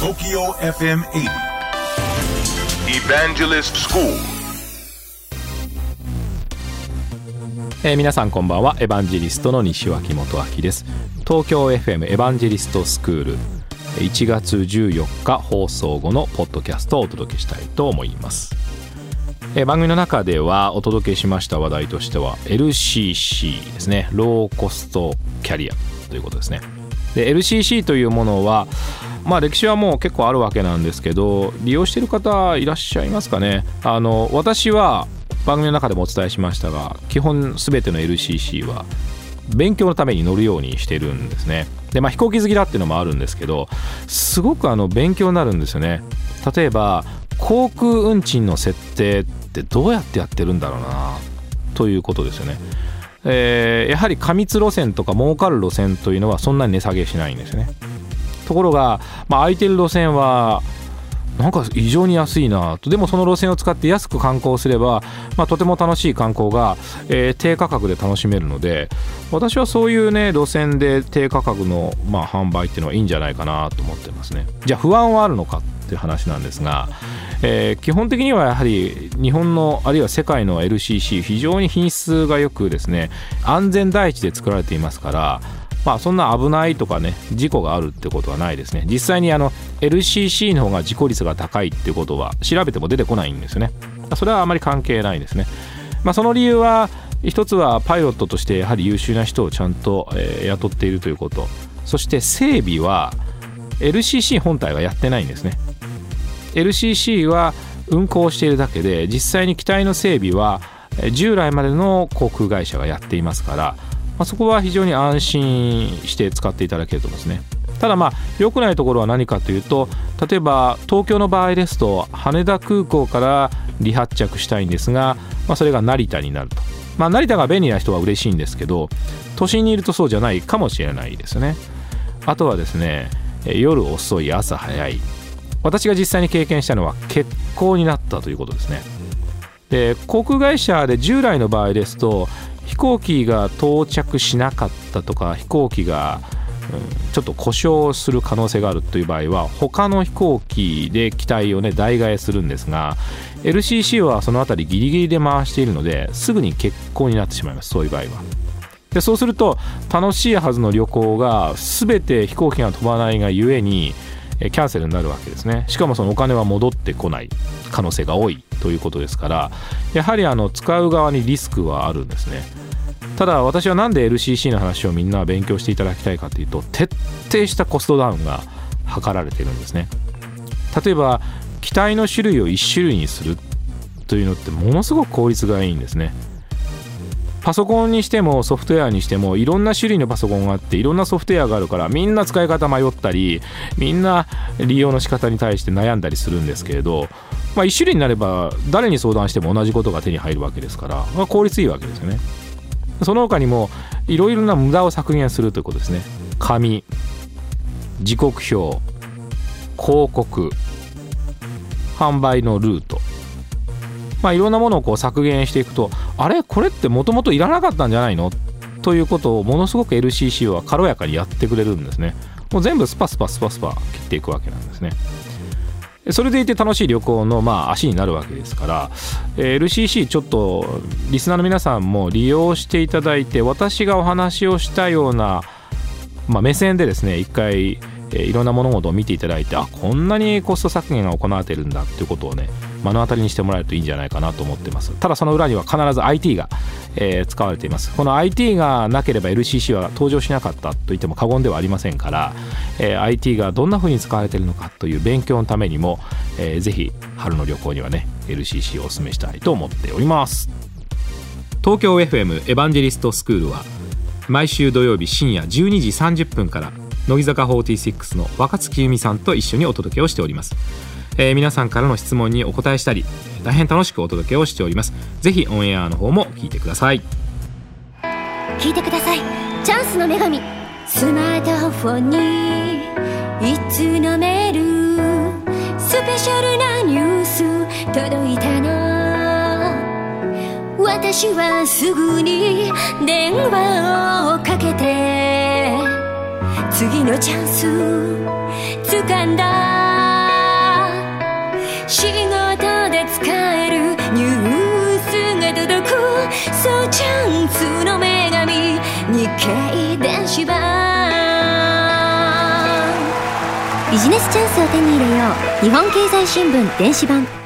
TOKYO FM 80 Evangelist School. えー皆さんこんばんは。エヴァンジェリストの西脇元明です。東京 FM エヴァンジェリストスクール1月14日放送後のポッドキャストをお届けしたいと思います、えー番組の中ではお届けしました話題としては LCC ですね。ローコストキャリアということですねで LCC というものはまあ歴史はもう結構あるわけなんですけど利用している方いらっしゃいますかね。あの私は番組の中でもお伝えしましたが基本全ての LCC は勉強のために乗るようにしてるんですね。でまあ飛行機好きだっていうのもあるんですけどすごくあの勉強になるんですよね。例えば航空運賃の設定ってどうやってやってるんだろうなということですよね。えーやはり過密路線とか儲かる路線というのはそんなに値下げしないんですね。ところが、まあ、空いてる路線はなんか異常に安いなと。でもその路線を使って安く観光すれば、まあ、とても楽しい観光が、えー低価格で楽しめるので私はそういうね路線で低価格の、まあ、販売っていうのはいいんじゃないかなと思ってますね。じゃあ不安はあるのか。っていう話なんですが、えー基本的にはやはり日本のあるいは世界の LCC 非常に品質がよくですね安全第一で作られていますからまあそんな危ないとかね事故があるってことはないですね。実際にあの LCC の方が事故率が高いってことは調べても出てこないんですよね。それはあまり関係ないですね。まあその理由は一つはパイロットとしてやはり優秀な人をちゃんと、えー雇っているということ。そして整備は LCC 本体がやってないんですね。LCC は運航しているだけで実際に機体の整備は従来までの航空会社がやっていますから、まあ、そこは非常に安心して使っていただけると思いますね。ただまあ良くないところは何かというと例えば東京の場合ですと羽田空港から離発着したいんですが、まあ、それが成田になると、まあ、成田が便利な人は嬉しいんですけど都心にいるとそうじゃないかもしれないですね。あとはですね夜遅い朝早い。私が実際に経験したのは欠航になったということですね。で航空会社で従来の場合ですと飛行機が到着しなかったとか飛行機が、ちょっと故障する可能性があるという場合は他の飛行機で機体をね代替えするんですが LCC はその辺りギリギリで回しているのですぐに欠航になってしまいますそういう場合は。でそうすると楽しいはずの旅行が全て飛行機が飛ばないがゆえにえキャンセルになるわけですね。しかもそのお金は戻ってこない可能性が多いということですからやはりあの使う側にリスクはあるんですね。ただ私はなんで LCC の話をみんな勉強していただきたいかというと徹底したコストダウンが図られているんですね。例えば機体の種類を1種類にするというのってものすごく効率がいいんですね。パソコンにしてもソフトウェアにしてもいろんな種類のパソコンがあっていろんなソフトウェアがあるからみんな使い方迷ったりみんな利用の仕方に対して悩んだりするんですけれど、まあ、1種類になれば誰に相談しても同じことが手に入るわけですから、まあ、効率いいわけですよね。その他にもいろいろな無駄を削減するということですね。紙時刻表広告販売のルート。まあ、いろんなものをこう削減していくとあれ？これってもともといらなかったんじゃないの？ということをものすごく LCC は軽やかにやってくれるんですね。もう全部スパスパスパスパ切っていくわけなんですね。それでいて楽しい旅行のまあ足になるわけですからえ LCC ちょっとリスナーの皆さんも利用していただいて私がお話をしたような、まあ、目線でですね一回、えいろんな物事を見ていただいてあこんなにコスト削減が行われてるんだっていうことをね目の当たりにしてもらえるといいんじゃないかなと思ってます。ただその裏には必ず IT が、えー使われています。この IT がなければ LCC は登場しなかったと言っても過言ではありませんから、えー IT がどんな風に使われているのかという勉強のためにも、えーぜひ春の旅行にはね LCC をお勧めしたいと思っております。東京 FM エヴァンジェリストスクールは毎週土曜日深夜12時30分から乃木坂46の若月由美さんと一緒にお届けをしております、えー皆さんからの質問にお答えしたり大変楽しくお届けをしております。ぜひオンエアの方も聞いてください。聞いてください。チャンスの女神。スマートフォンにいつのメールスペシャルなニュース届いたの。私はすぐに電話をかけて次のチャンス掴んだ。仕事で使えるニュースが届く。そうチャンスの女神日経電子版ビジネスチャンスを手に入れよう。日本経済新聞電子版。